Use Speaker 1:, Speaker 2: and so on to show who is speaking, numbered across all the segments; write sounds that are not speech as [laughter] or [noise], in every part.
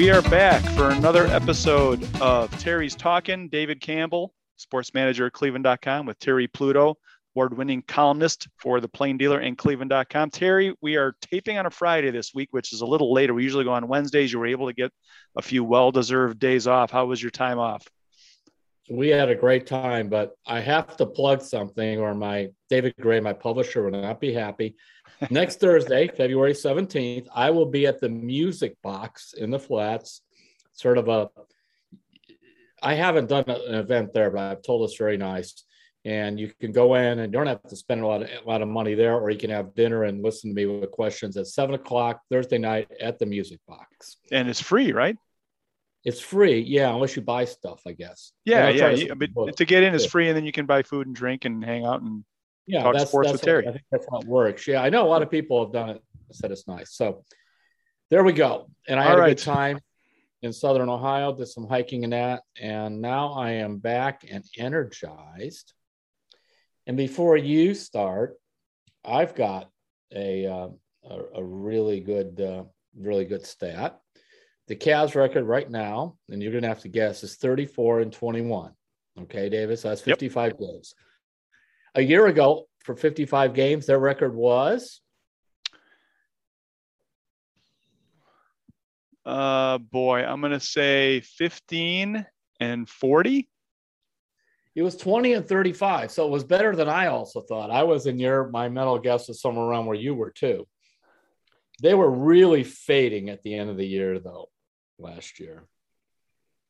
Speaker 1: we are back for another episode of Terry's Talking. David Campbell, sports manager at Cleveland.com, with Terry Pluto, award winning columnist for the Plain Dealer and Cleveland.com. Terry, we are taping on a Friday this week, which is a little later. We usually go on Wednesdays. You were able to get a few well deserved days off. How was your time off?
Speaker 2: We had a great time, but I have to plug something, or my David Gray, my publisher, will not be happy. Next Thursday, February 17th, I will be at the Music Box in the Flats, sort of a I haven't done an event there, but I've told it's very nice. And you can go in and you don't have to spend a lot of a lot of money there, or you can have dinner and listen to me with questions at seven o'clock Thursday night at the Music Box.
Speaker 1: And it's free, right?
Speaker 2: It's free, yeah, unless you buy stuff, I guess.
Speaker 1: Yeah, yeah. To, but to get in is free, and then you can buy food and drink and hang out and
Speaker 2: yeah,
Speaker 1: talk
Speaker 2: that's,
Speaker 1: sports
Speaker 2: that's
Speaker 1: with Terry.
Speaker 2: I think that's how it works. Yeah, I know a lot of people have done it. Said it's nice. So there we go. And I had
Speaker 1: All
Speaker 2: a good time in Southern Ohio. Did some hiking and that, and now I am back and energized. And before you start, I've got a uh, a, a really good uh, really good stat. The Cavs record right now, and you're going to have to guess, is 34 and 21. Okay, Davis, So that's
Speaker 1: Yep.
Speaker 2: 55 games. A year ago, for 55 games, their record was
Speaker 1: Uh, boy, I'm gonna say 15 and 40.
Speaker 2: it was 20 and 35. So it was better than I also thought. I was in your my mental guess was somewhere around where you were too. They were really fading at the end of the year though, last year.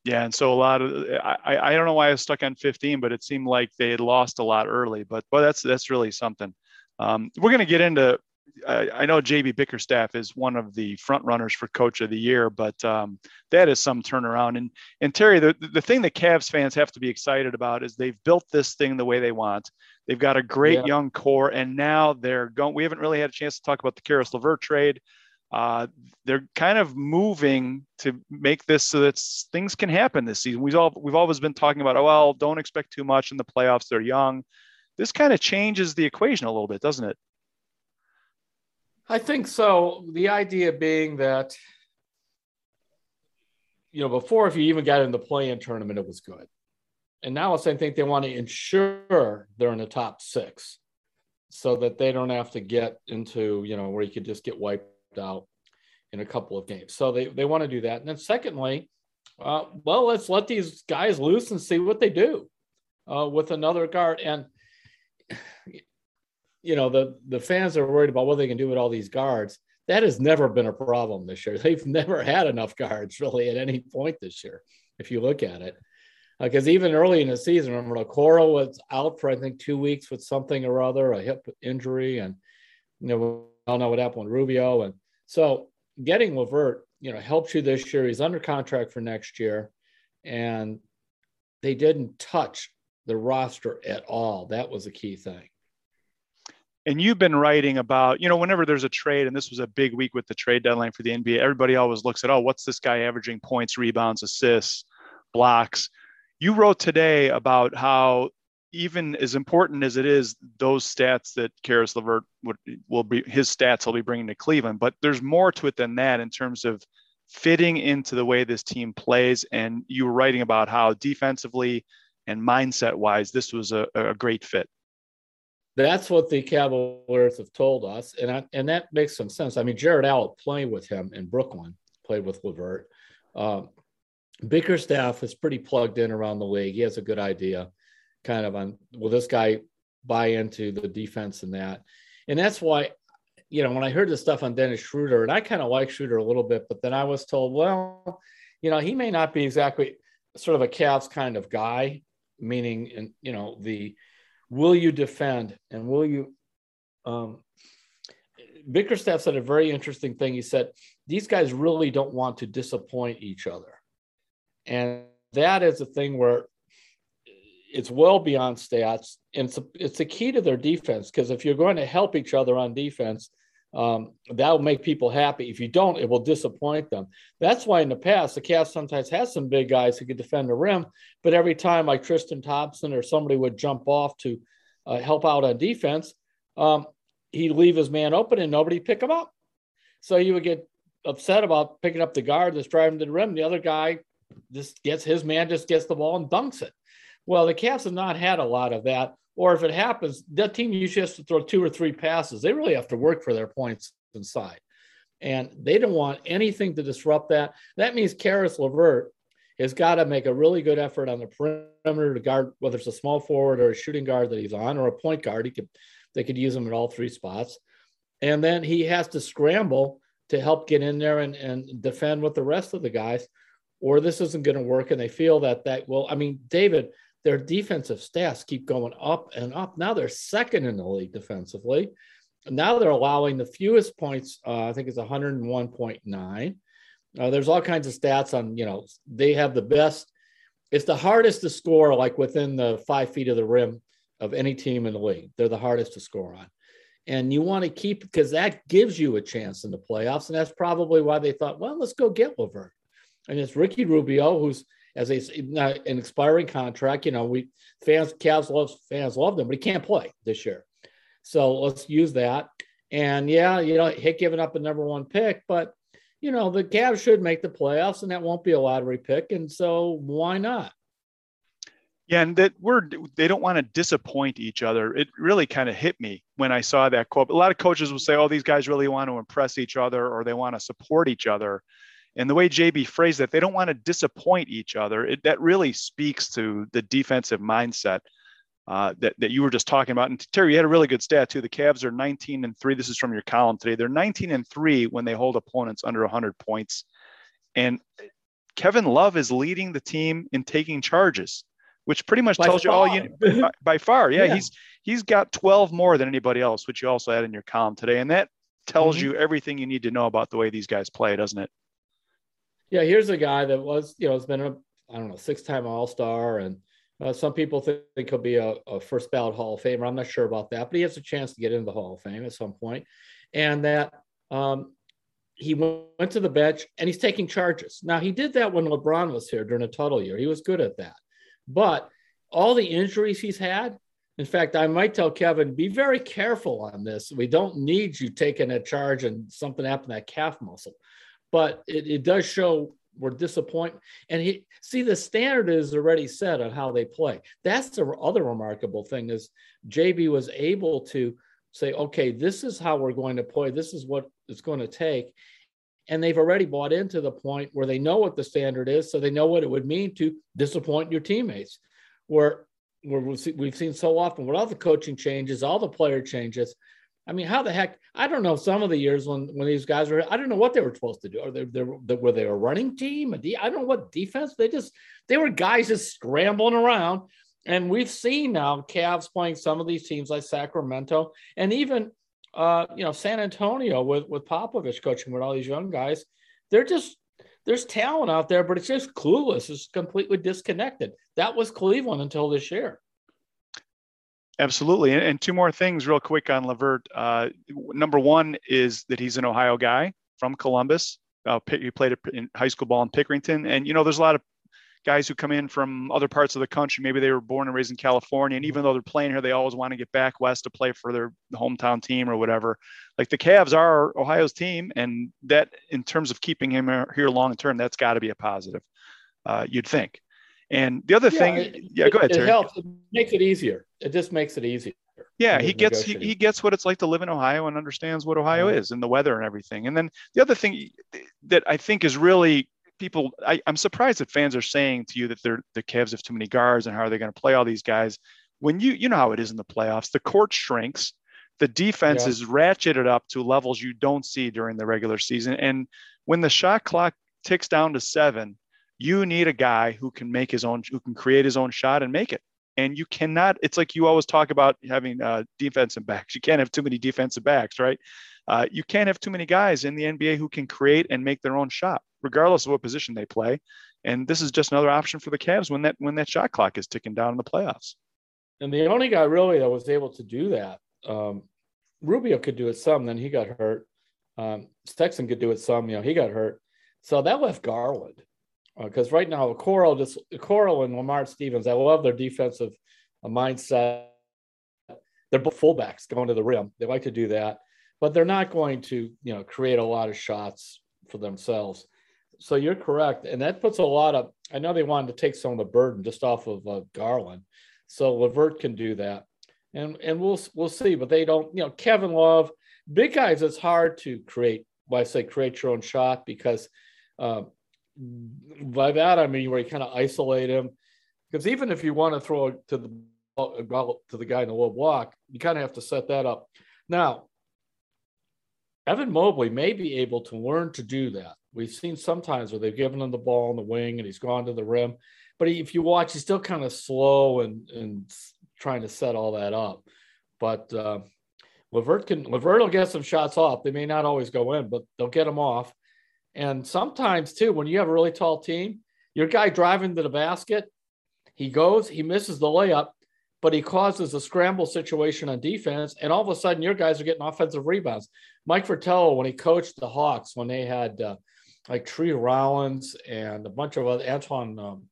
Speaker 1: Yeah, and so a lot of I I I don't know why I was stuck on 15, but it seemed like they had lost a lot early. But well, that's that's really something. Um, we're gonna get into. I, I know JB Bickerstaff is one of the front runners for Coach of the Year, but um, that is some turnaround. And and Terry, the the thing that Cavs fans have to be excited about is they've built this thing the way they want. They've got a great
Speaker 2: Yeah.
Speaker 1: young core, and now they're going. We haven't really had a chance to talk about the Caris LeVert trade. Uh, they're kind of moving to make this so that things can happen this season. We've all we've always been talking about, oh well, don't expect too much in the playoffs. They're young. This kind of changes the equation a little bit, doesn't it?
Speaker 2: I think so. The idea being that, you know, before if you even got in the play-in tournament, it was good. And now I think they want to ensure they're in the top six so that they don't have to get into, you know, where you could just get wiped out in a couple of games. So they, they want to do that. And then secondly, uh, well, let's let these guys loose and see what they do uh, with another guard. And you know, the the fans are worried about what they can do with all these guards. That has never been a problem this year. [laughs] They've never had enough guards really at any point this year, if you look at it. Because even early in the season, remember, Okoro was out for I think two weeks with something or other, a hip injury, and you know all know what happened with Rubio, and so getting Levert, you know, helps you this year. He's under contract for next year, and they didn't touch the roster at all. That was a key thing.
Speaker 1: And you've been writing about, you know, whenever there's a trade, and this was a big week with the trade deadline for the NBA, everybody always looks at, oh, what's this guy averaging points, rebounds, assists, blocks. You wrote today about how even as important as it is, those stats that Caris Levert would will be his stats will be bringing to Cleveland, but there's more to it than that in terms of fitting into the way this team plays. And you were writing about how defensively and mindset wise, this was a, a great fit.
Speaker 2: That's what the Cavaliers have told us, and I, and that makes some sense. I mean, Jarrett Allen played with him in Brooklyn, played with Levert. Um, Bickerstaff is pretty plugged in around the league. He has a good idea, kind of on will this guy buy into the defense and that, and that's why, you know, when I heard the stuff on Dennis Schroeder, and I kind of like Schroeder a little bit, but then I was told, well, you know, he may not be exactly sort of a Cavs kind of guy, meaning, and you know, the will you defend and will you um Bickerstaff said a very interesting thing. He said, these guys really don't want to disappoint each other. And that is a thing where it's well beyond stats. And it's a, it's a key to their defense because if you're going to help each other on defense, um, that will make people happy. If you don't, it will disappoint them. That's why in the past, the Cavs sometimes has some big guys who could defend the rim, but every time like Tristan Thompson or somebody would jump off to uh, help out on defense, um, he'd leave his man open and nobody pick him up. So you would get upset about picking up the guard that's driving to the rim. The other guy just gets his man, just gets the ball and dunks it. Well, the Cavs have not had a lot of that. Or if it happens, that team usually has to throw two or three passes. They really have to work for their points inside. And they don't want anything to disrupt that. That means Caris LeVert has got to make a really good effort on the perimeter to guard, whether it's a small forward or a shooting guard that he's on, or a point guard. He could, they could use him at all three spots. And then he has to scramble to help get in there and, and defend with the rest of the guys, or this isn't going to work. And they feel that that well, I mean, David, their defensive stats keep going up and up. Now they're second in the league defensively. Now they're allowing the fewest points. Uh, I think it's 101.9. Uh, there's all kinds of stats on, you know, they have the best. It's the hardest to score, like within the five feet of the rim of any team in the league. They're the hardest to score on. And you want to keep because that gives you a chance in the playoffs. And that's probably why they thought, well, let's go get LeVert. And it's Ricky Rubio, who's as a, an expiring contract. You know, we fans, Cavs love fans love them, but he can't play this year. So let's use that. And yeah, you know, hit giving up a number one pick, but you know, the Cavs should make the playoffs and that won't be a lottery pick. And so why not?
Speaker 1: Yeah, and that we're they don't want to disappoint each other. It really kind of hit me when I saw that quote. A lot of coaches will say, "Oh, these guys really want to impress each other or they want to support each other." And the way JB phrased that, they don't want to disappoint each other. It, that really speaks to the defensive mindset uh, that, that you were just talking about. And Terry, you had a really good stat too. The Cavs are 19 and three. This is from your column today. They're 19 and three when they hold opponents under 100 points. And Kevin Love is leading the team in taking charges, which pretty much by tells far. you all you [laughs] by, by far. Yeah, yeah, he's he's got 12 more than anybody else, which you also had in your column today. And that tells mm-hmm. you everything you need to know about the way these guys play, doesn't it?
Speaker 2: Yeah, here's a guy that was, you know, has been a I don't know, six-time All-Star and uh, some people think he'll be a, a, first ballot Hall of Famer. I'm not sure about that, but he has a chance to get into the Hall of Fame at some point. And that um, he went to the bench and he's taking charges. Now, he did that when LeBron was here during a total year. He was good at that. But all the injuries he's had, in fact, I might tell Kevin, be very careful on this. We don't need you taking a charge and something happened to that calf muscle. But it, it does show we're disappointed. And he see the standard is already set on how they play. That's the other remarkable thing is JB was able to say, okay, this is how we're going to play. This is what it's going to take. And they've already bought into the point where they know what the standard is, so they know what it would mean to disappoint your teammates. Where where we've seen so often with all the coaching changes, all the player changes, I mean, how the heck? I don't know. Some of the years when when these guys were, I don't know what they were supposed to do. Are they, they were they a running team? I don't know what defense. They just they were guys just scrambling around. And we've seen now Cavs playing some of these teams like Sacramento and even uh, you know San Antonio with with Popovich coaching with all these young guys. They're just there's talent out there, but it's just clueless. It's completely disconnected. That was Cleveland until this year.
Speaker 1: Absolutely. And, two more things, real quick, on LeVert. Uh, number one is that he's an Ohio guy from Columbus. Uh, he played in high school ball in Pickerington. And, you know, there's a lot of guys who come in from other parts of the country. Maybe they were born and raised in California. And even though they're playing here, they always want to get back west to play for their hometown team or whatever. Like the Cavs are Ohio's team. And that, in terms of keeping him here long term, that's got to be a positive, uh, you'd think. And the other yeah, thing, it, yeah, go ahead.
Speaker 2: It, it helps. It makes it easier. It just makes it easier.
Speaker 1: Yeah, he gets he, he gets what it's like to live in Ohio and understands what Ohio mm-hmm. is and the weather and everything. And then the other thing that I think is really people I, am surprised that fans are saying to you that they're the Cavs have too many guards and how are they going to play all these guys when you you know how it is in the playoffs. The court shrinks, the defense yeah. is ratcheted up to levels you don't see during the regular season. And when the shot clock ticks down to seven, you need a guy who can make his own, who can create his own shot and make it. And you cannot, it's like you always talk about having uh, defensive backs. You can't have too many defensive backs, right? Uh, you can't have too many guys in the NBA who can create and make their own shot, regardless of what position they play. And this is just another option for the Cavs when that when that shot clock is ticking down in the playoffs.
Speaker 2: And the only guy really that was able to do that, um, Rubio could do it some. Then he got hurt. Um, Sexton could do it some. You know, he got hurt. So that left Garland because uh, right now Okoro just Okoro and Lamar Stevens, I love their defensive uh, mindset. They're both fullbacks going to the rim. They like to do that, but they're not going to you know create a lot of shots for themselves. So you're correct, and that puts a lot of. I know they wanted to take some of the burden just off of uh, Garland, so LeVert can do that, and and we'll we'll see. But they don't. You know, Kevin Love, big guys. It's hard to create. Why I say create your own shot because uh, by that I mean where you kind of isolate him. Because even if you want to throw to the to the guy in the low block, you kind of have to set that up. Now, Evan Mobley may be able to learn to do that. We've seen sometimes where they've given him the ball on the wing and he's gone to the rim, but if you watch, he's still kind of slow and and trying to set all that up. But uh, LeVert can LeVert will get some shots off. They may not always go in, but they'll get them off. And sometimes too, when you have a really tall team, your guy driving to the basket, he goes, he misses the layup, but he causes a scramble situation on defense, and all of a sudden your guys are getting offensive rebounds. Mike Fratello, when he coached the Hawks, when they had uh, like Tree Rollins and a bunch of other Antoine, um,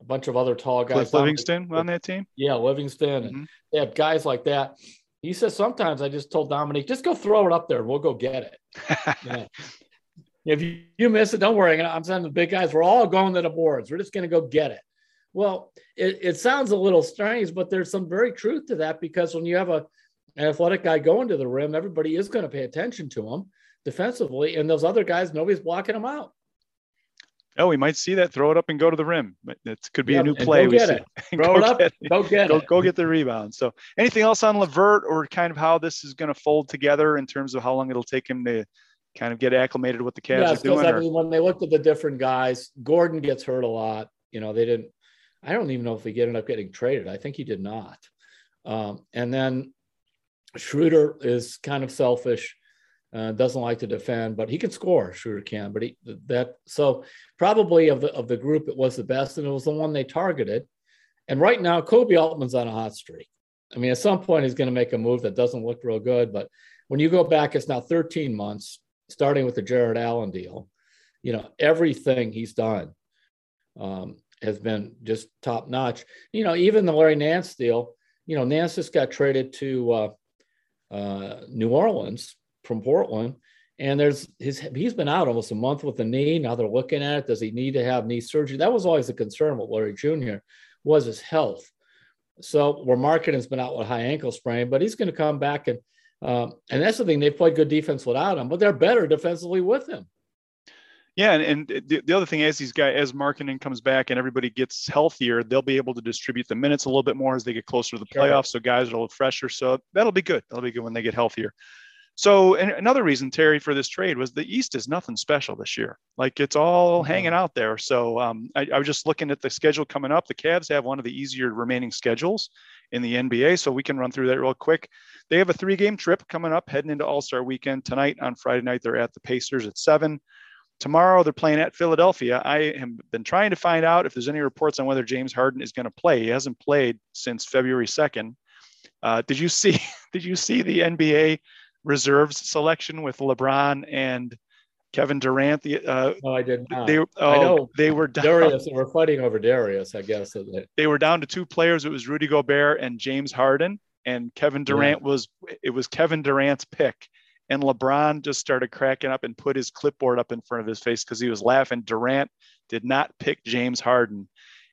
Speaker 2: a bunch of other tall guys.
Speaker 1: Cliff Levingston on that team.
Speaker 2: Yeah, Levingston, mm-hmm. and they had guys like that. He says sometimes I just told Dominique, just go throw it up there, we'll go get it. [laughs] yeah. If you, you miss it, don't worry. I'm sending the big guys. We're all going to the boards. We're just going to go get it. Well, it, it sounds a little strange, but there's some very truth to that because when you have a, an athletic guy going to the rim, everybody is going to pay attention to him defensively, and those other guys, nobody's blocking them out.
Speaker 1: Oh, we might see that. Throw it up and go to the rim. It could be a new play.
Speaker 2: Go get it. [laughs] Throw it up. Get it. Go get
Speaker 1: go,
Speaker 2: it.
Speaker 1: Go get the rebound. So, anything else on LeVert or kind of how this is going to fold together in terms of how long it'll take him to kind of get acclimated with the Cavs yes, are doing?
Speaker 2: I mean, when they looked at the different guys, Gordon gets hurt a lot. You know, they didn't I don't even know if he ended up getting traded. I think he did not. Um, and then Schroeder is kind of selfish, uh, doesn't like to defend, but he can score. Schroeder can, but he that so probably of the of the group it was the best, and it was the one they targeted. And right now, Koby Altman's on a hot streak. I mean, at some point he's going to make a move that doesn't look real good, but when you go back, it's now 13 months, starting with the Jarrett Allen deal. You know, everything he's done um, has been just top notch. You know, even the Larry Nance deal, you know, Nance just got traded to uh, uh, New Orleans from Portland. And there's his he's been out almost a month with the knee. Now they're looking at it. Does he need to have knee surgery? That was always a concern with Larry Jr. was his health. So where Markkanen's been out with high ankle sprain, but he's going to come back and um, and that's the thing. they've played good defense without him, but they're better defensively with him.
Speaker 1: Yeah, and, and the, the other thing is these guys, as Markkanen comes back and everybody gets healthier, they'll be able to distribute the minutes a little bit more as they get closer to the playoffs. So guys are a little fresher. So that'll be good. That'll be good when they get healthier. So another reason, Terry, for this trade was the East is nothing special this year. Like it's all mm-hmm. hanging out there. So um, I, I was just looking at the schedule coming up. The Cavs have one of the easier remaining schedules in the NBA. So we can run through that real quick. They have a three game trip coming up heading into All Star weekend. Tonight on Friday night, they're at the Pacers at seven. Tomorrow they're playing at Philadelphia. I have been trying to find out if there's any reports on whether James Harden is going to play. He hasn't played since February 2nd. Uh, did you see? [laughs] Did you see the NBA reserves selection with LeBron and Kevin Durant? The,
Speaker 2: uh, no, I did not.
Speaker 1: They, oh, I know they were
Speaker 2: down, Darius. We're fighting over Darius, I guess.
Speaker 1: They were down to two players. It was Rudy Gobert and James Harden, and Kevin Durant yeah. was. It was Kevin Durant's pick and LeBron just started cracking up and put his clipboard up in front of his face because he was laughing. Durant did not pick James Harden.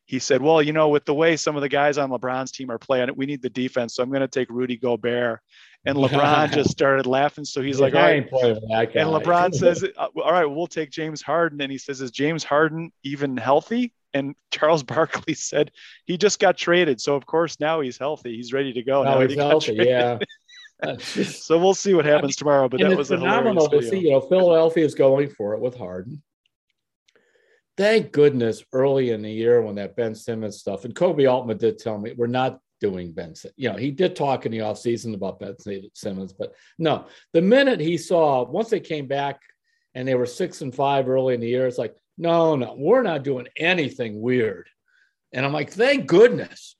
Speaker 1: He said, Well, you know, with the way some of the guys on LeBron's team are playing it, we need the defense. So I'm going to take Rudy Gobert. And [laughs] LeBron just started laughing. So he's like, All right. And LeBron [laughs] says, uh, All right, we'll take James Harden. And he says, Is James Harden even healthy? And [laughs] Charles Barkley said, He just got traded. So, of course, now he's healthy. He's ready to go.
Speaker 2: Now, now he's he healthy. Yeah.
Speaker 1: so we'll see what happens tomorrow. But and that was phenomenal to see.
Speaker 2: You know, Philadelphia is going for it with Harden. Thank goodness early in the year when that Ben Simmons stuff and Koby Altman did tell me we're not doing Ben. Simmons. You know, he did talk in the offseason about Ben Simmons, but no, the minute he saw once they came back and they were six and five early in the year, it's like, no, no, we're not doing anything weird. And I'm like, thank goodness.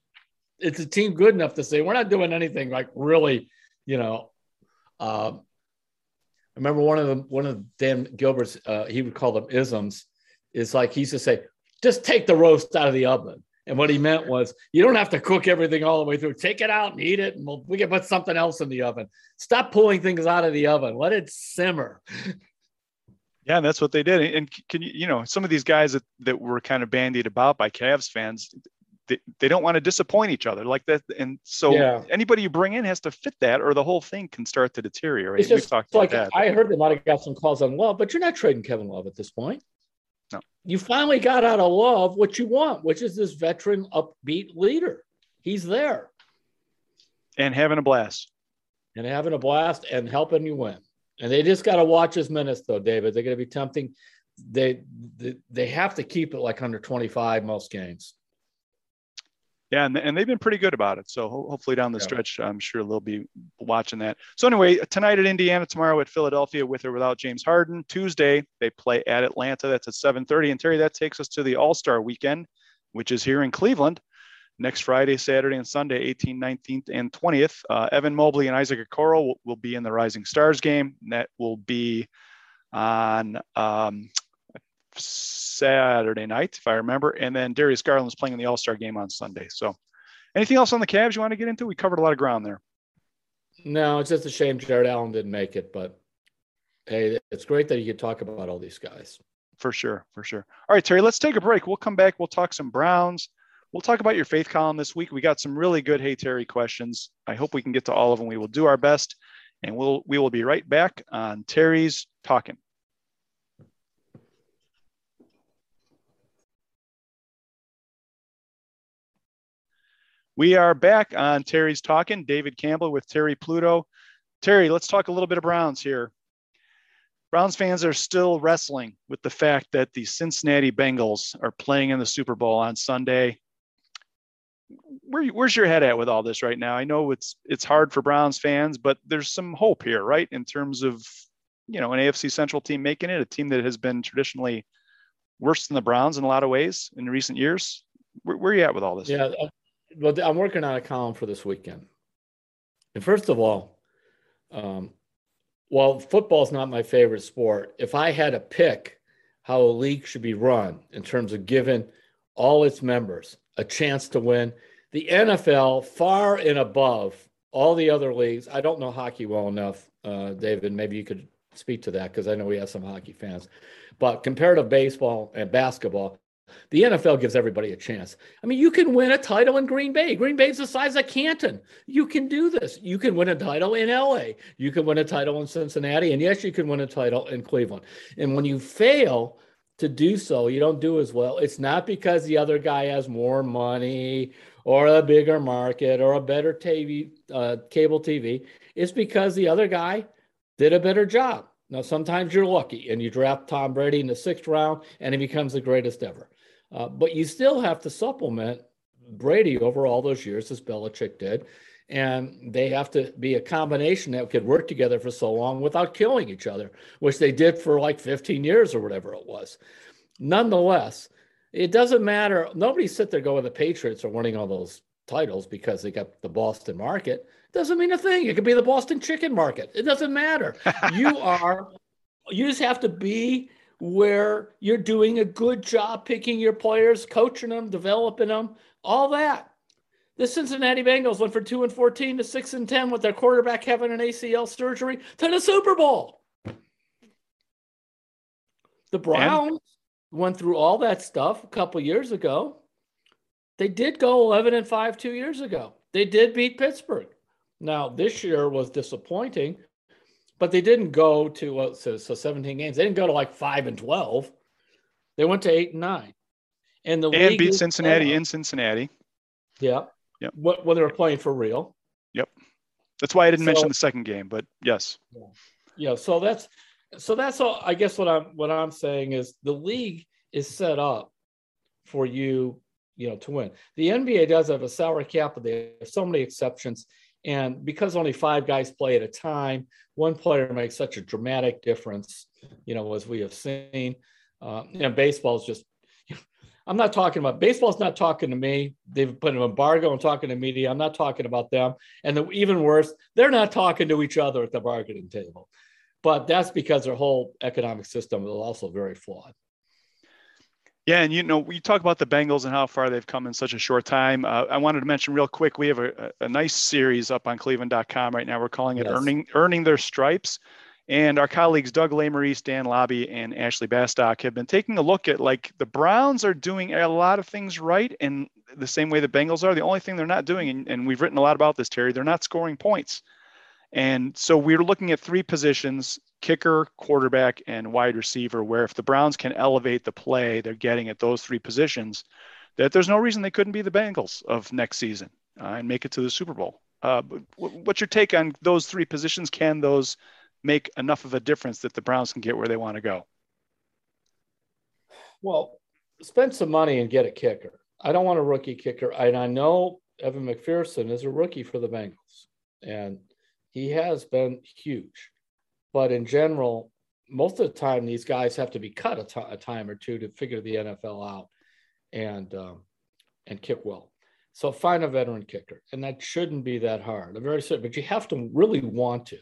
Speaker 2: It's a team good enough to say we're not doing anything like really you know, um, I remember one of them, one of Dan Gilbert's, uh, he would call them isms, is like he used to say, just take the roast out of the oven. And what he meant was, you don't have to cook everything all the way through. Take it out and eat it, and we'll, we can put something else in the oven. Stop pulling things out of the oven. Let it simmer.
Speaker 1: Yeah, and that's what they did. And can you, you know, some of these guys that, that were kind of bandied about by Cavs fans, they, they don't want to disappoint each other like that. And so yeah. anybody you bring in has to fit that or the whole thing can start to deteriorate.
Speaker 2: It's just like that. I heard they might have got some calls on Love, but you're not trading Kevin Love at this point.
Speaker 1: No.
Speaker 2: You finally got out of Love what you want, which is this veteran upbeat leader. He's there.
Speaker 1: And having a blast.
Speaker 2: And having a blast and helping you win. And they just got to watch his minutes, though, David. They're going to be tempting. They, they they have to keep it like under 25 most games.
Speaker 1: Yeah, and, and they've been pretty good about it. So hopefully down the yeah. stretch, I'm sure they'll be watching that. So anyway, tonight at Indiana, tomorrow at Philadelphia, with or without James Harden. Tuesday they play at Atlanta. That's at 7:30. And Terry, that takes us to the All Star Weekend, which is here in Cleveland next Friday, Saturday, and Sunday, 18th, 19th, and 20th. Uh, Evan Mobley and Isaac Okoro will, will, be in the Rising Stars game. That will be on um, Saturday night, if I remember. And then Darius Garland's playing in the All Star game on Sunday. So, anything else on the Cavs you want to get into? We covered a lot of ground there.
Speaker 2: No, it's just a shame Jarrett Allen didn't make it, but hey, it's great that you could talk about all these guys.
Speaker 1: For sure, for sure. All right, Terry, let's take a break. We'll come back. We'll talk some Browns We'll talk about your faith column this week. We got some really good Hey Terry questions. I hope we can get to all of them. We will do our best, and we'll we will be right back on Terry's talking. We are back on Terry's talking. David Campbell with Terry Pluto. Terry, let's talk a little bit of Browns here. Browns fans are still wrestling with the fact that the Cincinnati Bengals are playing in the Super Bowl on Sunday where, where's your head at with all this right now? I know it's it's hard for Browns fans, but there's some hope here, right? In terms of you know an AFC Central team making it, a team that has been traditionally worse than the Browns in a lot of ways in recent years. Where, where are you at with all this?
Speaker 2: Yeah, well, I'm working on a column for this weekend. And first of all, um, while football is not my favorite sport, if I had to pick how a league should be run in terms of giving all its members a chance to win. The NFL, far and above all the other leagues, I don't know hockey well enough, uh, David. Maybe you could speak to that because I know we have some hockey fans. But compared to baseball and basketball, the NFL gives everybody a chance. I mean, you can win a title in Green Bay. Green Bay's the size of Canton. You can do this. You can win a title in LA. You can win a title in Cincinnati. And yes, you can win a title in Cleveland. And when you fail, to do so, you don't do as well. It's not because the other guy has more money or a bigger market or a better TV, uh, cable TV. It's because the other guy did a better job. Now, sometimes you're lucky and you draft Tom Brady in the sixth round and he becomes the greatest ever. Uh, but you still have to supplement Brady over all those years, as Belichick did and they have to be a combination that could work together for so long without killing each other, which they did for like 15 years or whatever it was. Nonetheless, it doesn't matter. Nobody sit there going, the Patriots are winning all those titles because they got the Boston market. It doesn't mean a thing. It could be the Boston chicken market. It doesn't matter. [laughs] you are, you just have to be where you're doing a good job picking your players, coaching them, developing them, all that. The Cincinnati Bengals went from 2 and 14 to 6 and 10 with their quarterback having an ACL surgery to the Super Bowl. The Browns and? went through all that stuff a couple years ago. They did go 11 and 5 2 years ago. They did beat Pittsburgh. Now, this year was disappointing, but they didn't go to uh, so, so 17 games. They didn't go to like 5 and 12. They went to 8 and 9.
Speaker 1: And the and beat Cincinnati in Cincinnati.
Speaker 2: Yeah. Yep. When they were playing for real.
Speaker 1: Yep. That's why I didn't so, mention the second game, but yes.
Speaker 2: Yeah. yeah. So that's so that's all. I guess what I'm what I'm saying is the league is set up for you, you know, to win. The NBA does have a salary cap, but they have so many exceptions. And because only five guys play at a time, one player makes such a dramatic difference, you know, as we have seen. Uh, and baseball is just I'm not talking about baseball's not talking to me. They've put an embargo on talking to media. I'm not talking about them. And the, even worse, they're not talking to each other at the bargaining table. But that's because their whole economic system is also very flawed.
Speaker 1: Yeah, and you know, we talk about the Bengals and how far they've come in such a short time. Uh, I wanted to mention real quick, we have a, a nice series up on cleveland.com right now. We're calling it yes. Earning Earning Their Stripes And our colleagues Doug Lesmerises, Dan Labbe, and Ashley Bastock have been taking a look at like the Browns are doing a lot of things right and the same way the Bengals are. The only thing they're not doing, and, and we've written a lot about this, Terry, they're not scoring points. And so we're looking at three positions kicker, quarterback, and wide receiver, where if the Browns can elevate the play they're getting at those three positions, that there's no reason they couldn't be the Bengals of next season uh, and make it to the Super Bowl. Uh, what's your take on those three positions? Can those make enough of a difference that the Browns can get where they want to go?
Speaker 2: Well, spend some money and get a kicker. I don't want a rookie kicker. And I know Evan McPherson is a rookie for the Bengals, and he has been huge. But in general, most of the time, these guys have to be cut a, t- a time or two to figure the NFL out and um, and kick well. So find a veteran kicker, and that shouldn't be that hard. I'm very sorry, but you have to really want to.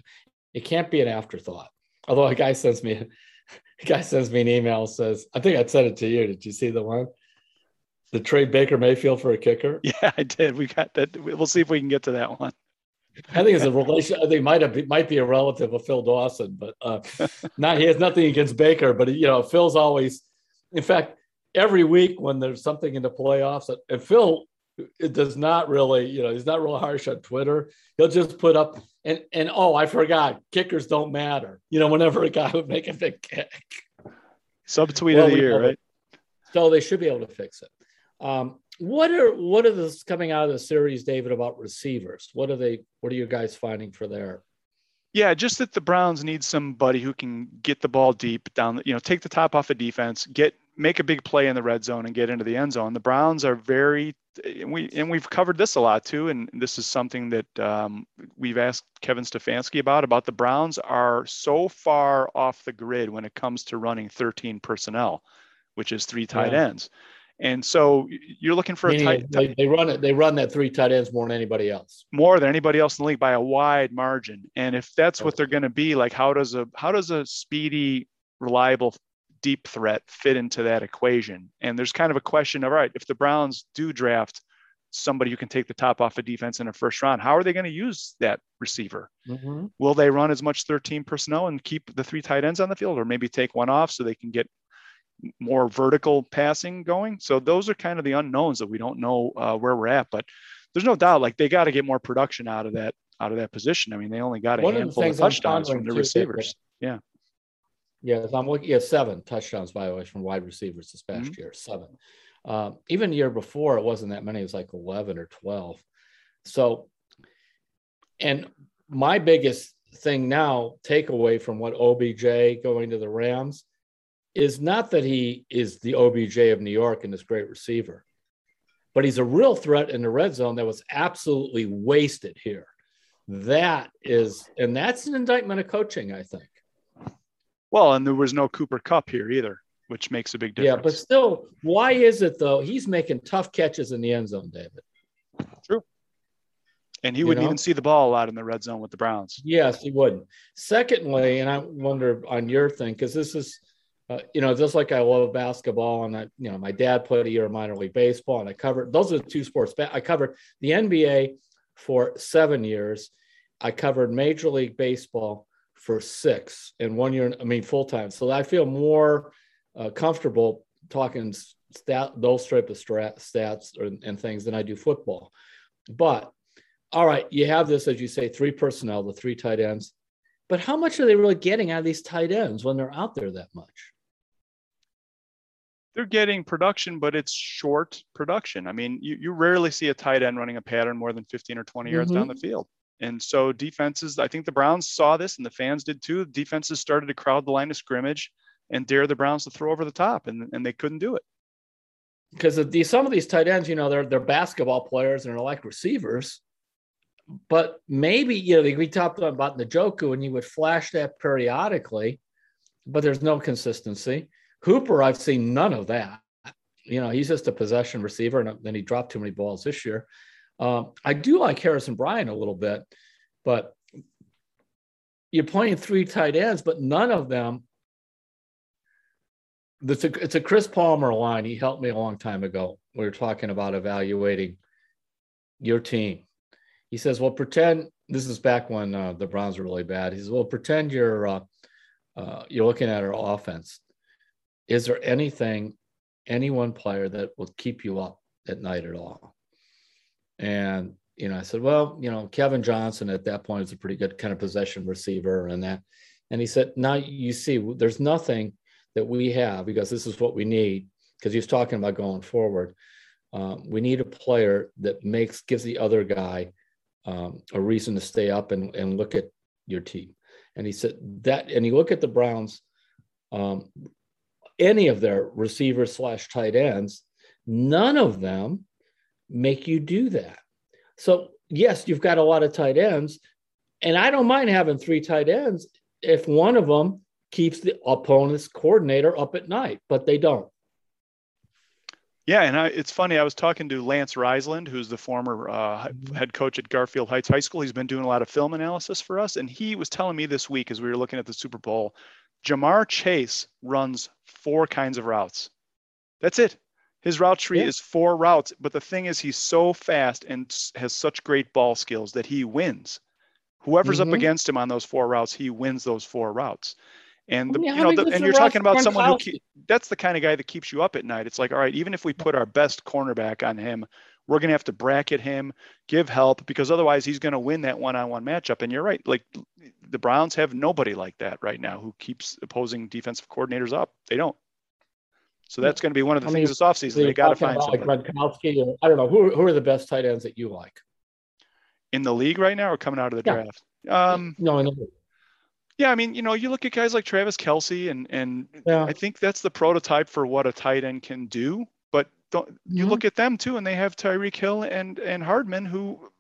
Speaker 2: It can't be an afterthought. Although a guy sends me, [laughs] a guy sends me an email says, I think I sent it to you. Did you see the one? The trade Baker Mayfield for a kicker. [laughs]
Speaker 1: Yeah, I did. We got that. We'll see if we can get to that one.
Speaker 2: I think it's a relation. I think might have might be a relative of Phil Dawson, but uh, [laughs] not he has nothing against Baker. But you know, Phil's always, in fact, every week when there's something in the playoffs, and Phil it does not really, you know, he's not real harsh on Twitter. He'll just put up and and oh, I forgot, kickers don't matter. You know, whenever a guy would make a big kick.
Speaker 1: Subtweet well, of the year, right?
Speaker 2: So they should be able to fix it. Um, what are what are this coming out of the series, David, about receivers? What are they? What are you guys finding for there?
Speaker 1: Yeah, just that the Browns need somebody who can get the ball deep down, you know, take the top off of defense, get make a big play in the red zone and get into the end zone. The Browns are very and we and we've covered this a lot too, and this is something that um, we've asked Kevin Stefanski about. About the Browns are so far off the grid when it comes to running 13 personnel, which is three tight yeah. ends. And so you're looking for Meaning a tight.
Speaker 2: They, they, run it. They run that three tight ends more than anybody else.
Speaker 1: More than anybody else in the league by a wide margin. And if that's what they're going to be, like how does a how does a speedy, reliable, deep threat fit into that equation? And there's kind of a question of all right, if the Browns do draft somebody who can take the top off of defense in a first round, how are they going to use that receiver? Mm-hmm. Will they run as much 13 personnel and keep the three tight ends on the field, or maybe take one off so they can get more vertical passing going. So those are kind of the unknowns that we don't know uh, where we're at. But there's no doubt, like they got to get more production out of that out of that position. I mean, they only got a One handful of, of touchdowns from the receivers. Yeah.
Speaker 2: Yeah, I'm looking at seven touchdowns by the way from wide receivers this past mm-hmm. year. Seven. Um, even the year before, it wasn't that many. It was like 11 or 12. So, and my biggest thing now, takeaway from what OBJ going to the Rams is not that he is the OBJ of New York and this great receiver, but he's a real threat in the red zone that was absolutely wasted here. That is, and that's an indictment of coaching, I think.
Speaker 1: Well, and there was no Cooper Kupp here either, which makes a big difference.
Speaker 2: Yeah, but still, why is it though? He's making tough catches in the end zone, David.
Speaker 1: True. And he wouldn't know? even see the ball a lot in the red zone with the Browns.
Speaker 2: Yes, he wouldn't. Secondly, and I wonder on your thing, because this is uh, you know, just like I love basketball, and I, you know, my dad played a year of minor league baseball, and I covered those are the two sports. I covered the NBA for seven years. I covered Major League Baseball for six, and one year, I mean, full time. So I feel more uh, comfortable talking stat, those type of strat, stats or, and things than I do football. But all right, you have this, as you say, three personnel, the three tight ends. But how much are they really getting out of these tight ends when they're out there that much?
Speaker 1: They're getting production, but it's short production. I mean, you, you rarely see a tight end running a pattern more than 15 or 20 yards mm-hmm. down the field. And so defenses, I think the Browns saw this and the fans did too. Defenses started to crowd the line of scrimmage and dare the Browns to throw over the top, and, and they couldn't do it.
Speaker 2: Because these, some of these tight ends, you know, they're they're basketball players and they're like receivers. But maybe, you know, we talked about Njoku and you would flash that periodically, but there's no consistency. Hooper, I've seen none of that. You know, he's just a possession receiver, and then he dropped too many balls this year. Um, I do like Harrison Bryant a little bit, but you're playing three tight ends, but none of them. It's a, it's a Chris Palmer line. He helped me a long time ago. We were talking about evaluating your team. he says, "Well, pretend this is back when uh, the Browns were really bad." He says, "Well, pretend you're uh, uh, you're looking at our offense. Is there anything, any one player that will keep you up at night at all?" And you know, I said, "Well, you know, Kevin Johnson at that point is a pretty good kind of possession receiver, and that." And he said, "Now you see, there's nothing that we have because this is what we need." Because he was talking about going forward. Um, we need a player that makes gives the other guy um, a reason to stay up and, and look at your team. And he said that, and you look at the Browns, um, any of their receivers slash tight ends, none of them make you do that. So yes, you've got a lot of tight ends, and I don't mind having three tight ends if one of them keeps the opponent's coordinator up at night, but they don't.
Speaker 1: Yeah, and I, it's funny. I was talking to Lance Reisland, who's the former uh, mm-hmm. head coach at Garfield Heights High School. He's been doing a lot of film analysis for us, and he was telling me this week as we were looking at the Super Bowl, Ja'Marr Chase runs four kinds of routes. That's it. His route tree yeah. is four routes, but the thing is, he's so fast and has such great ball skills that he wins. Whoever's mm-hmm. up against him on those four routes, he wins those four routes. And the, you know, the, and you're talking about someone who keep, that's the kind of guy that keeps you up at night. It's like, all right, even if we put our best cornerback on him, we're going to have to bracket him, give help because otherwise he's going to win that one-on-one matchup. And you're right, like the Browns have nobody like that right now who keeps opposing defensive coordinators up. They don't. So that's going to be one of the I things mean, this offseason. They got to find somebody.
Speaker 2: Like Gronkowski, or, I don't know who, who are the best tight ends that you like
Speaker 1: in the league right now, or coming out of the yeah. draft. Um,
Speaker 2: no, in the league.
Speaker 1: Yeah, I mean, you know, you look at guys like Travis Kelce, and and yeah. I think that's the prototype for what a tight end can do. Don't mm-hmm. you look at them too, and they have Tyreek Hill and and Hardman, who,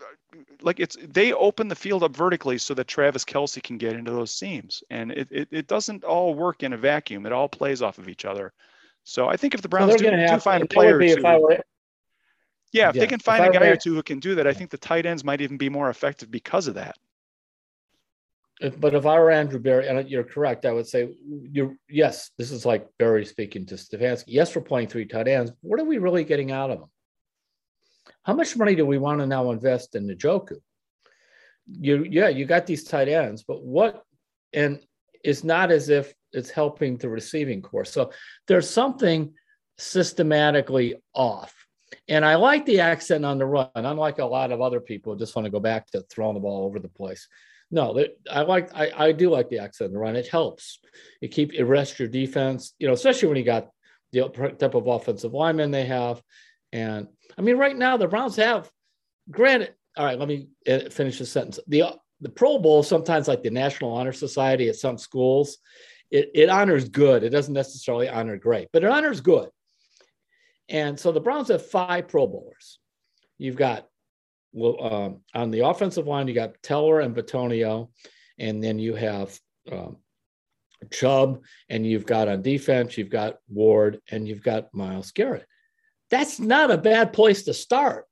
Speaker 1: like, it's they open the field up vertically so that Travis Kelce can get into those seams, and it it, it doesn't all work in a vacuum. It all plays off of each other. So I think if the Browns do, do find a player, to, were, yeah, if yeah, they can find a guy or two who can do that, I think the tight ends might even be more effective because of that
Speaker 2: if, but if I were Andrew Berry, and you're correct, I would say you're yes, this is like Berry speaking to Stefanski. Yes, we're playing three tight ends. What are we really getting out of them? How much money do we want to now invest in Njoku? You yeah, you got these tight ends, but what and it's not as if it's helping the receiving corps. So there's something systematically off. And I like the accent on the run, unlike a lot of other people who just want to go back to throwing the ball over the place no, I like I, I do like the accent run. It helps. It keep it rests your defense, you know, especially when you got the type of offensive lineman they have. And I mean, right now the Browns have. Granted, all right. Let me uh, finish the sentence. the The Pro Bowl sometimes, like the National Honor Society at some schools, it, it honors good. It doesn't necessarily honor great, but it honors good. And so the Browns have five Pro Bowlers. You've got well, um, on the offensive line, you got Teller and Bitonio, and then you have um, Chubb, and you've got on defense, you've got Ward, and you've got Myles Garrett. That's not a bad place to start.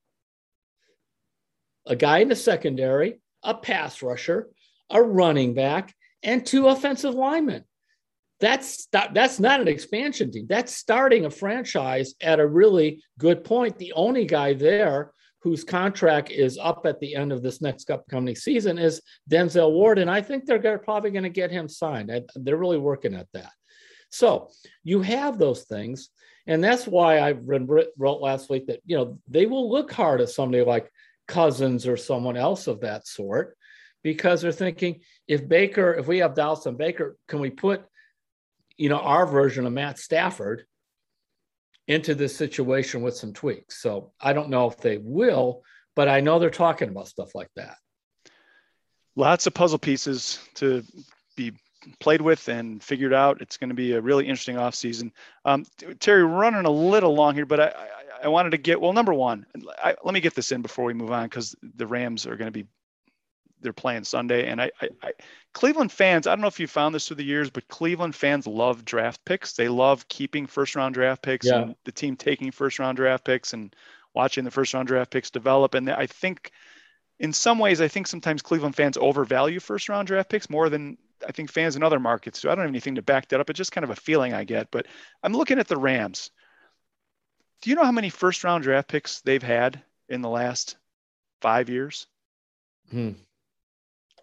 Speaker 2: A guy in the secondary, a pass rusher, a running back, and two offensive linemen. That's that's not an expansion team. That's starting a franchise at a really good point. The only guy there whose contract is up at the end of this next upcoming season is Denzel Ward. And I think they're probably going to get him signed. they're really working at that. So you have those things. And that's why I wrote last week that, you know, they will look hard at somebody like Cousins or someone else of that sort because they're thinking if Baker, if we have Dallas and Baker, can we put, you know, our version of Matt Stafford into this situation with some tweaks. So I don't know if they will, but I know they're talking about stuff like that.
Speaker 1: Lots of puzzle pieces to be played with and figured out. It's going to be a really interesting offseason. Um, Terry, we're running a little long here, but I, I, I wanted to get, well, number one, I, let me get this in before we move on because the Rams are going to be they're playing Sunday. And I, I, I, Cleveland fans, I don't know if you found this through the years, but Cleveland fans love draft picks. They love keeping first round draft picks yeah. and the team taking first round draft picks and watching the first round draft picks develop. And I think in some ways, I think sometimes Cleveland fans overvalue first round draft picks more than I think fans in other markets do. I don't have anything to back that up. It's just kind of a feeling I get. But I'm looking at the Rams. Do you know how many first round draft picks they've had in the last five years?
Speaker 2: Hmm.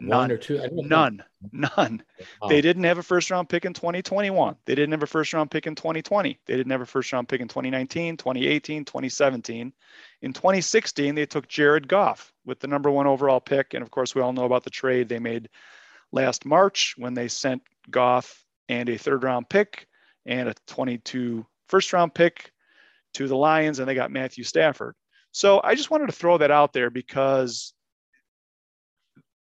Speaker 1: None.
Speaker 2: One or two? Know.
Speaker 1: None. None.
Speaker 2: Wow.
Speaker 1: They didn't have a first round pick in 2021. They didn't have a first round pick in 2020. They didn't have a first round pick in 2019, 2018, 2017. In 2016, they took Jared Goff with the number one overall pick. And of course, we all know about the trade they made last March when they sent Goff and a third round pick and a 22 first round pick to the Lions, and they got Matthew Stafford. So I just wanted to throw that out there because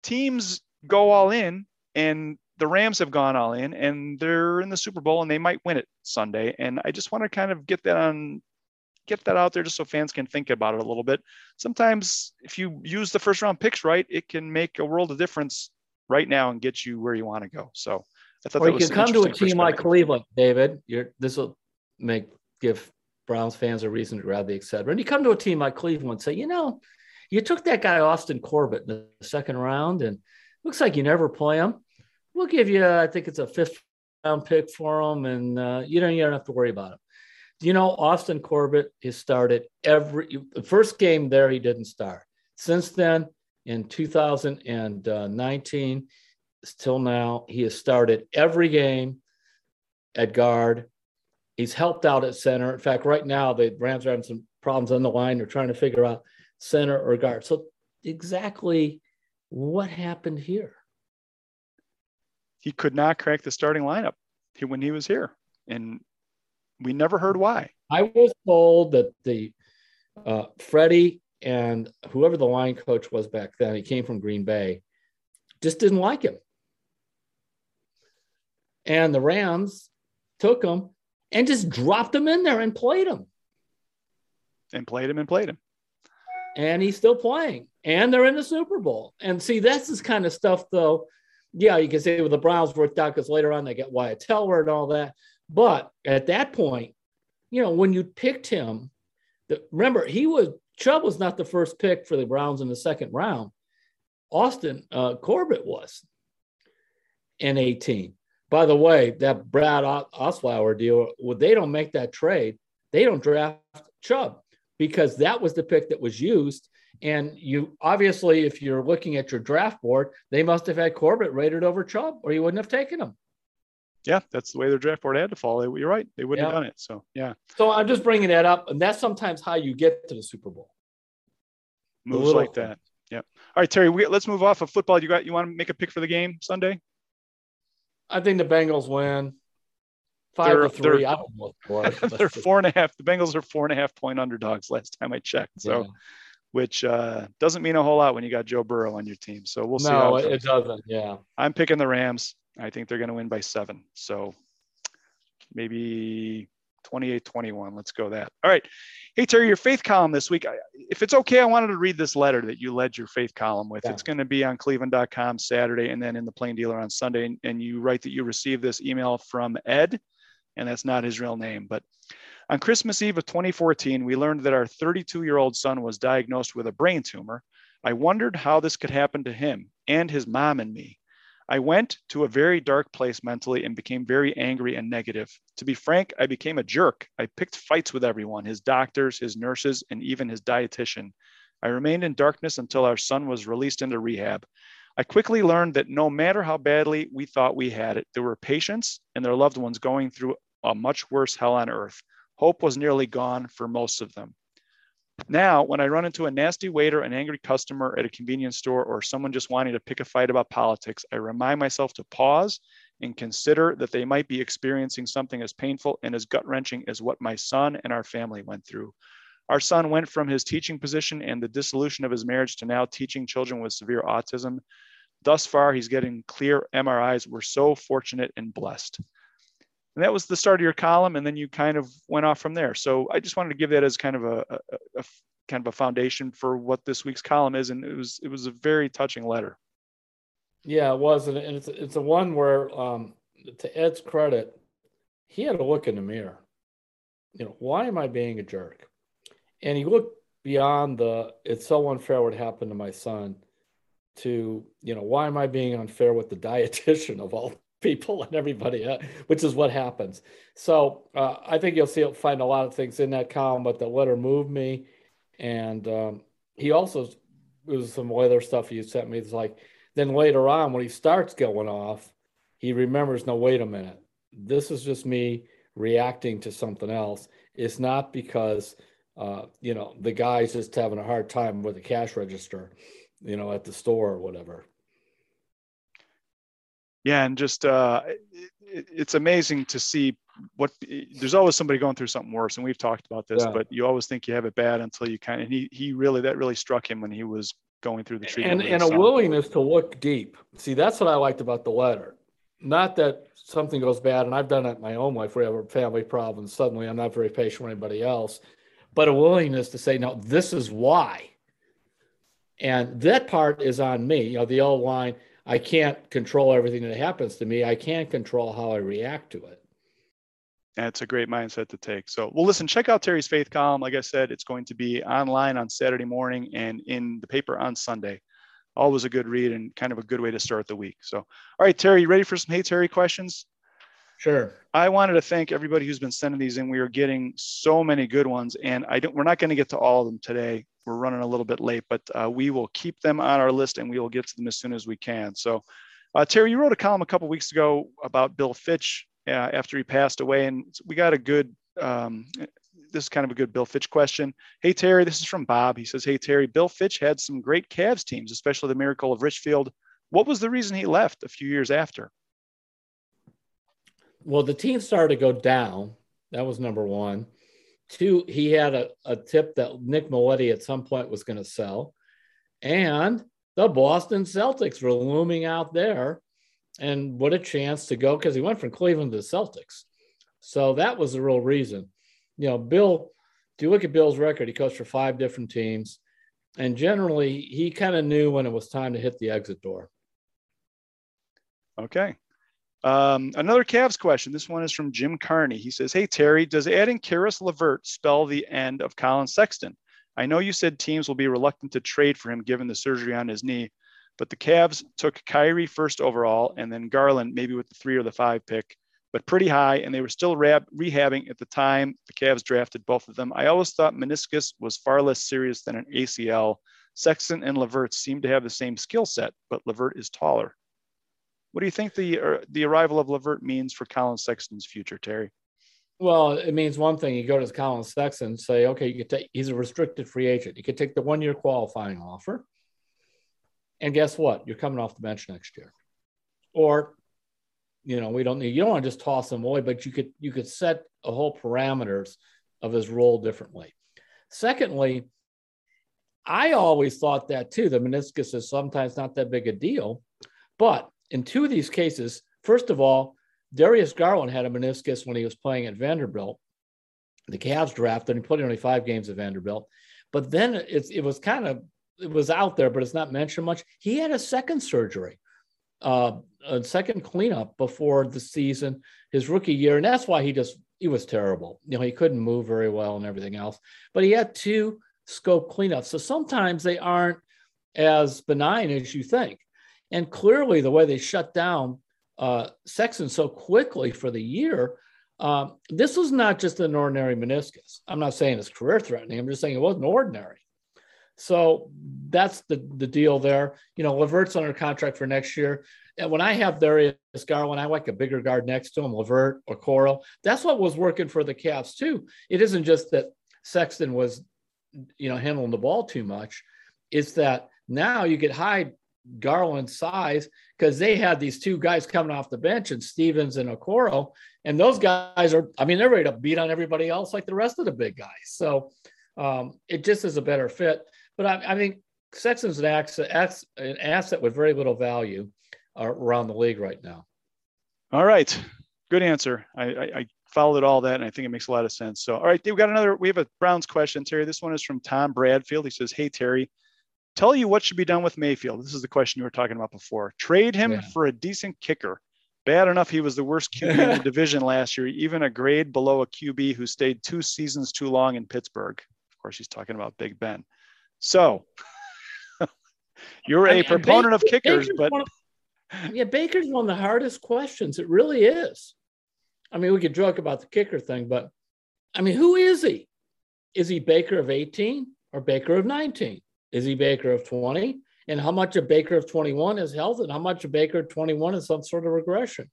Speaker 1: teams go all in and the Rams have gone all in and they're in the Super Bowl and they might win it Sunday. And I just want to kind of get that on get that out there just so fans can think about it a little bit. Sometimes if you use the first round picks right, it can make a world of difference right now and get you where you want to go. So I thought
Speaker 2: Or you
Speaker 1: was
Speaker 2: can come to a team like. Cleveland, David. You're, this will make give Browns fans a reason to grab the etc. And you come to a team like Cleveland and say, you know, you took that guy Austin Corbett in the second round, and looks like you never play him. We'll give you, I think it's a fifth round pick for him, and uh, you don't you don't have to worry about him. You know, Austin Corbett has started every the first game there. He didn't start. Since then, in 2019 till now, he has started every game at guard. He's helped out at center. In fact, right now the Rams are having some problems on the line. They're trying to figure out center or guard. So exactly what happened here?
Speaker 1: He could not crack the starting lineup when he was here. And we never heard why.
Speaker 2: I was told that the uh, Freddie and whoever the line coach was back then, he came from Green Bay, just didn't like him. And the Rams took him and just dropped him in there and played him.
Speaker 1: And played him and played him.
Speaker 2: And he's still playing and they're in the super bowl. And see that's this kind of stuff though. Yeah you can say with the browns worked out because later on they get wyatt teller and all that. But at that point you know when you picked him the, remember he was chubb was not the first pick for the browns in the second round. Austin uh, corbett was in 18 by the way that brad osweiler deal well, they don't make that trade. They don't draft chubb because that was the pick that was used. And you obviously, if you're looking at your draft board, they must have had Corbett rated over Chubb, or you wouldn't have taken him.
Speaker 1: Yeah, that's the way their draft board had to fall. You're right. They wouldn't
Speaker 2: Yeah.
Speaker 1: have done it. So yeah,
Speaker 2: So I'm just bringing that up, and that's sometimes how you get to the Super Bowl.
Speaker 1: moves like that. Yeah. All right, Terry. We, let's move off of football. You got you want to make a pick for the game Sunday?
Speaker 2: I think the Bengals win five
Speaker 1: They're-
Speaker 2: or three.
Speaker 1: they're-
Speaker 2: I don't know. what [laughs] was.
Speaker 1: They're four and a half. The Bengals are four and a half point underdogs last time I checked. So,
Speaker 2: Yeah.
Speaker 1: which uh, doesn't mean a whole lot when you got Joe Burrow on your team. So we'll see.
Speaker 2: no,
Speaker 1: it
Speaker 2: it, it doesn't. Yeah.
Speaker 1: I'm picking the Rams. I think they're going to win by seven. So maybe 28 21. Let's go that. All right. Hey, Terry, your faith column this week. I- If it's okay, I wanted to read this letter that you led your faith column with.
Speaker 2: Yeah.
Speaker 1: It's going to be on cleveland.com Saturday and then in the Plain Dealer on Sunday. And, and you write that you received this email from Ed, and that's not his real name. But on Christmas Eve of 2014, we learned that our 32 year old son was diagnosed with a brain tumor. I wondered how this could happen to him and his mom and me. I went to a very dark place mentally and became very angry and negative. To be frank, I became a jerk. I picked fights with everyone his doctors, his nurses, and even his dietitian. I remained in darkness until our son was released into rehab. I quickly learned that no matter how badly we thought we had it, there were patients and their loved ones going through a much worse hell on earth. Hope was nearly gone for most of them. Now, when I run into a nasty waiter, an angry customer at a convenience store, or someone just wanting to pick a fight about politics, I remind myself to pause and consider that they might be experiencing something as painful and as gut wrenching as what my son and our family went through. Our son went from his teaching position and the dissolution of his marriage to now teaching children with severe autism. Thus far, he's getting clear MRIs. We're so fortunate and blessed. And that was the start of your column, and then you kind of went off from there. So I just wanted to give that as kind of a, a, a kind of a foundation for what this week's column is, and it was it was a very touching letter.
Speaker 2: Yeah, it was, and it's it's a one where, um, to Ed's credit, he had to look in the mirror. You know, why am I being a jerk? And he looked beyond the "it's so unfair what happened to my son" to you know, why am I being unfair with the [laughs] dietitian of all people and everybody, else, which is what happens. So uh, I think you'll see find a lot of things in that column, but the letter moved me, and um, he also was some other stuff he sent me. It's like then later on when he starts going off, he remembers. No, wait a minute. This is just me reacting to something else. It's not because uh, you know the guy's just having a hard time with the cash register, you know, at the store or whatever.
Speaker 1: Yeah, and just uh, it, it's amazing to see what there's always somebody going through something worse, and we've talked about this. Yeah. But you always think you have it bad until you kind of. he he really that really struck him when he was going through the treatment.
Speaker 2: And and a willingness to look deep. See, that's what I liked about the letter. Not that something goes bad, and I've done it in my own life where I have a family problem. Suddenly, I'm not very patient with anybody else, but a willingness to say, "No, this is why." And that part is on me. You know, the old line, I can't control everything that happens to me. I can control how I react to it.
Speaker 1: That's a great mindset to take. So, well, listen, check out Terry's faith column. Like I said, it's going to be online on Saturday morning and in the paper on Sunday. Always a good read and kind of a good way to start the week. So, all right, Terry, you ready for some Hey Terry questions?
Speaker 2: Sure.
Speaker 1: I wanted to thank everybody who's been sending these in. We are getting so many good ones, and I don't. We're not going to get to all of them today. We're running a little bit late, but uh, we will keep them on our list, and we will get to them as soon as we can. So, uh, Terry, you wrote a column a couple weeks ago about Bill Fitch uh, after he passed away, and we got a good. Um, this is kind of a good Bill Fitch question. Hey Terry, this is from Bob. He says, "Hey Terry, Bill Fitch had some great Cavs teams, especially the Miracle of Richfield. What was the reason he left a few years after?"
Speaker 2: well, the team started to go down. That was number one. Two, he had a, a tip that Nick Mileti at some point was going to sell. And the Boston Celtics were looming out there. And what a chance to go because he went from Cleveland to the Celtics. So that was the real reason. You know, Bill, if you look at Bill's record, he coached for five different teams. And generally, he kind of knew when it was time to hit the exit door.
Speaker 1: Okay. Um, another Cavs question. This one is from Jim Carney. He says, Hey, Terry, does adding Caris LeVert spell the end of Colin Sexton? I know you said teams will be reluctant to trade for him given the surgery on his knee, but the Cavs took Kyrie first overall and then Garland maybe with the three or the five pick, but pretty high. And they were still rehab- rehabbing at the time the Cavs drafted both of them. I always thought meniscus was far less serious than an ACL. Sexton and LeVert seem to have the same skill set, but LeVert is taller. What do you think the uh, the arrival of LeVert means for Colin Sexton's future, Terry?
Speaker 2: Well, it means one thing. You go to Colin Sexton say, okay, you could take. He's a restricted free agent. You could take the one year qualifying offer, and guess what? You're coming off the bench next year, or you know we don't need. You don't want to just toss him away, but you could you could set a whole parameters of his role differently. Secondly, I always thought that too. The meniscus is sometimes not that big a deal, but in two of these cases, first of all, Darius Garland had a meniscus when he was playing at Vanderbilt. The Cavs drafted and he played only five games at Vanderbilt. But then it, it was kind of it was out there, but it's not mentioned much. He had a second surgery, uh, a second cleanup before the season, his rookie year, and that's why he just he was terrible. You know, he couldn't move very well and everything else. But he had two scope cleanups, so sometimes they aren't as benign as you think. And clearly, the way they shut down uh, Sexton so quickly for the year, um, this was not just an ordinary meniscus. I'm not saying it's career threatening. I'm just saying it wasn't ordinary. So that's the, the deal there. You know, LeVert's under contract for next year. And when I have Darius Garland, I like a bigger guard next to him, LeVert or Okoro. That's what was working for the Cavs too. It isn't just that Sexton was, you know, handling the ball too much. It's that now you get hide Garland's size because they had these two guys coming off the bench and Stevens and Okoro. And those guys are, I mean, they're ready to beat on everybody else like the rest of the big guys. So um, it just is a better fit. But I, I think Sexton's an asset, an asset with very little value uh, around the league right now.
Speaker 1: All right. Good answer. I, I, I followed all that and I think it makes a lot of sense. So, all right, we've got another, we have a Browns question, Terry. This one is from Tom Bradfield. He says, Hey, Terry, Tell you what should be done with Mayfield. This is the question you were talking about before. Trade him yeah. for a decent kicker. Bad enough he was the worst QB in the [laughs] division last year, even a grade below a QB who stayed two seasons too long in Pittsburgh. Of course, he's talking about Big Ben. So [laughs] you're a proponent Baker, of kickers, Baker's but
Speaker 2: of, yeah, Baker's one of the hardest questions. It really is. I mean, we could joke about the kicker thing, but I mean, who is he? Is he Baker of 18 or Baker of 19? Is he Baker of 20? And how much a Baker of 21 is health and how much a Baker of 21 is some sort of regression?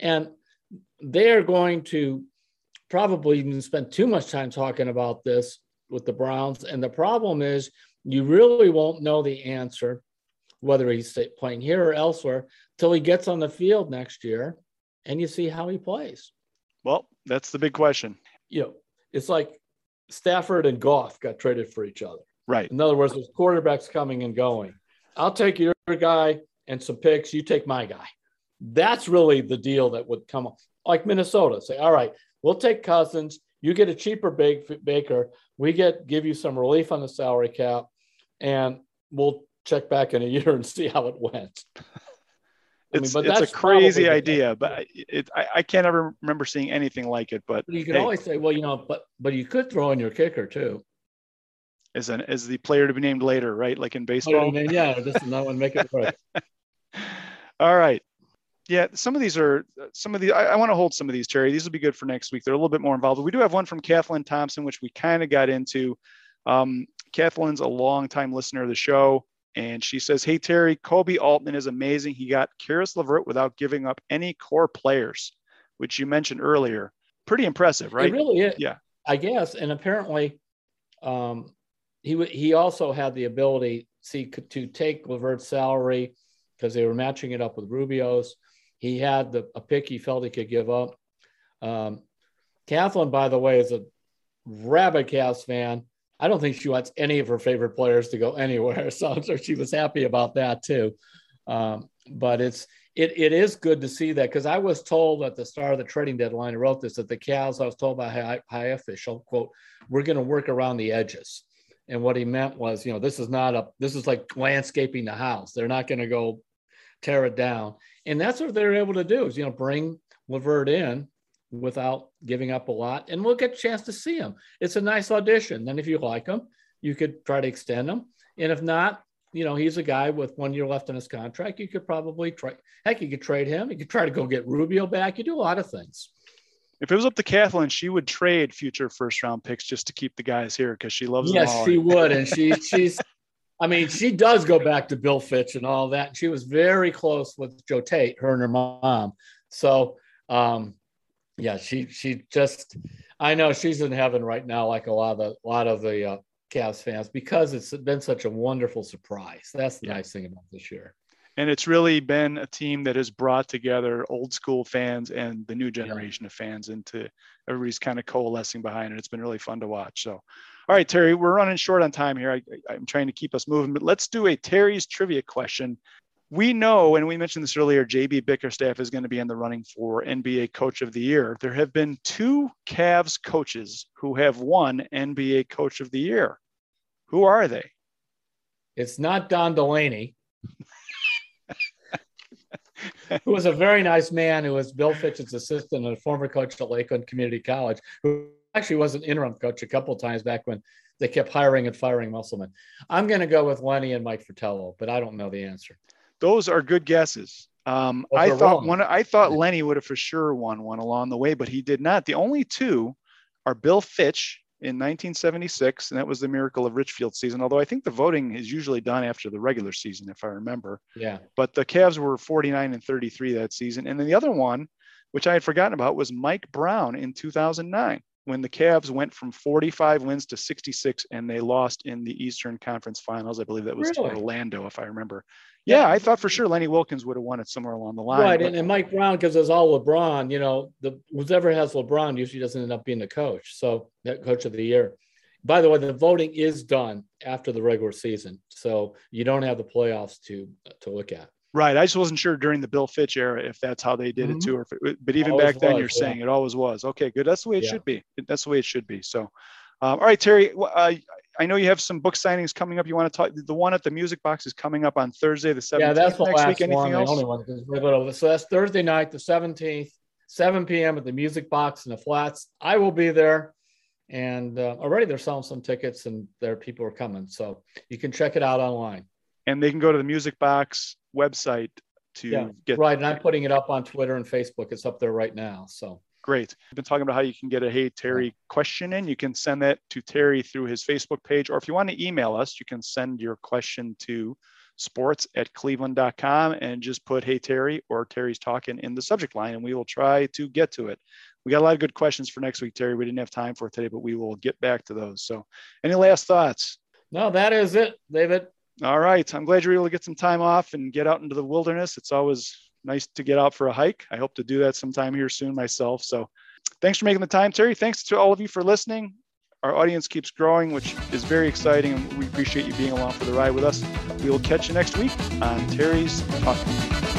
Speaker 2: And they are going to probably even spend too much time talking about this with the Browns. And the problem is you really won't know the answer, whether he's playing here or elsewhere, till he gets on the field next year and you see how he plays.
Speaker 1: Well, that's the big question.
Speaker 2: You know, it's like Stafford and Goff got traded for each other.
Speaker 1: Right.
Speaker 2: In other words, there's quarterbacks coming and going. I'll take your guy and some picks. You take my guy. That's really the deal that would come up. Like Minnesota, say, all right, we'll take Cousins. You get a cheaper Baker. We get give you some relief on the salary cap, and we'll check back in a year and see how it went.
Speaker 1: it's, mean, it's a crazy idea, but it, I, I, can't ever remember seeing anything like it. But
Speaker 2: you can hey, always say, well, you know, but but you could throw in your kicker too.
Speaker 1: As an as the player to be named later, right? Like in baseball.
Speaker 2: yeah, just not one make it work. [laughs]
Speaker 1: All right. Yeah, some of these are some of the. I, I want to hold some of these, Terry. These will be good for next week. They're a little bit more involved. But we do have one from Kathleen Thompson, which we kind of got into. Um, Kathleen's a long time listener of the show. And she says, Hey, Terry, Koby Altman is amazing. He got Caris LeVert without giving up any core players, which you mentioned earlier. Pretty impressive, right?
Speaker 2: It really is.
Speaker 1: Yeah.
Speaker 2: I guess. And apparently, um, he, he also had the ability see, to take LeVert's salary because they were matching it up with Rubio's. He had the, a pick he felt he could give up. Um, Kathleen, by the way, is a rabid Cavs fan. I don't think she wants any of her favorite players to go [laughs] anywhere. So, so she was happy about that too. Um, but it's it, it is good to see that because I was told at the start of the trading deadline, I wrote this that the Cavs, I was told by high, high official, quote, we're going to work around the edges. And what he meant was, you know, this is not a, this is like landscaping the house. They're not going to go tear it down. And that's what they're able to do is, you know, bring LeVert in without giving up a lot, and we'll get a chance to see him. It's a nice audition. Then, if you like him, you could try to extend him, and if not, you know, he's a guy with one year left on his contract. You could probably try. Heck, you could trade him. You could try to go get Rubio back. You do a lot of things.
Speaker 1: If it was up to Kathleen, she would trade future first round picks just to keep the guys here because she loves
Speaker 2: yes, them
Speaker 1: all.
Speaker 2: she would, and she she's. I mean, she does go back to Bill Fitch and all that. And she was very close with Joe Tait, her and her mom. So, um, yeah, she she just I know she's in heaven right now, like a lot of the a lot of the uh, Cavs fans, because it's been such a wonderful surprise. That's the yeah. nice thing about this year.
Speaker 1: And it's really been a team that has brought together old school fans and the new generation yeah. of fans into everybody's kind of coalescing behind it. It's been really fun to watch. So, all right, Terry, we're running short on time here. I, I'm trying to keep us moving, but let's do a Terry's trivia question we know, and we mentioned this earlier, JB Bickerstaff is going to be in the running for NBA Coach of the Year. There have been two Cavs coaches who have won NBA Coach of the Year. Who are they?
Speaker 2: It's not Don Delaney, [laughs] who was a very nice man who was Bill Fitch's assistant and a former coach at Lakeland Community College, who actually was an interim coach a couple of times back when they kept hiring and firing Musselman. I'm going to go with Lenny and Mike Fratello, but I don't know the answer
Speaker 1: those are good guesses. Um, I thought wrong. one. I thought Lenny would have for sure won one along the way, but he did not. The only two are Bill Fitch in 1976, and that was the miracle of Richfield season. Although I think the voting is usually done after the regular season, if I remember.
Speaker 2: Yeah.
Speaker 1: But the Cavs were 49 and 33 that season, and then the other one, which I had forgotten about, was Mike Brown in 2009 when the Cavs went from 45 wins to 66 and they lost in the Eastern Conference Finals. I believe that was really? Orlando, if I remember. Yeah, I thought for sure Lenny Wilkens would have won it somewhere along the line.
Speaker 2: Right, but... and, and, Mike Brown, because it's all LeBron, you know, the whoever has LeBron usually doesn't end up being the coach. So that coach of the year. By the way, the voting is done after the regular season, so you don't have the playoffs to to look at.
Speaker 1: Right. I just wasn't sure during the Bill Fitch era if that's how they did mm-hmm. it too, or it, but even always back then, was, you're yeah. saying it always was. Okay, good. That's the way it yeah. should be. That's the way it should be. So, um, all right, Terry. Uh, I know you have some book signings coming up. You want to talk? The one at the Music Box is coming up on Thursday, the 17th. Yeah,
Speaker 2: that's the
Speaker 1: next
Speaker 2: last
Speaker 1: week. Anything
Speaker 2: one,
Speaker 1: else?
Speaker 2: the only one. So that's Thursday night, the 17th, 7 p.m. at the Music Box in the Flats. I will be there, and uh, already they're selling some tickets, and there people are coming. So you can check it out online.
Speaker 1: And they can go to the Music Box website to
Speaker 2: yeah,
Speaker 1: get
Speaker 2: right. And I'm putting it up on Twitter and Facebook. It's up there right now. So
Speaker 1: Great. We've been talking about how you can get a Hey Terry question in. You can send that to Terry through his Facebook page, or if you want to email us, you can send your question to sports at cleveland.com and just put Hey Terry or Terry's talking in the subject line, and we will try to get to it. We got a lot of good questions for next week, Terry. We didn't have time for today, but we will get back to those. So, any last thoughts?
Speaker 2: No, that is it, David.
Speaker 1: All right. I'm glad you're able to get some time off and get out into the wilderness. It's always nice to get out for a hike. I hope to do that sometime here soon myself. So thanks for making the time, Terry. Thanks to all of you for listening. Our audience keeps growing, which is very exciting, and we appreciate you being along for the ride with us. We will catch you next week on Terry's Talking.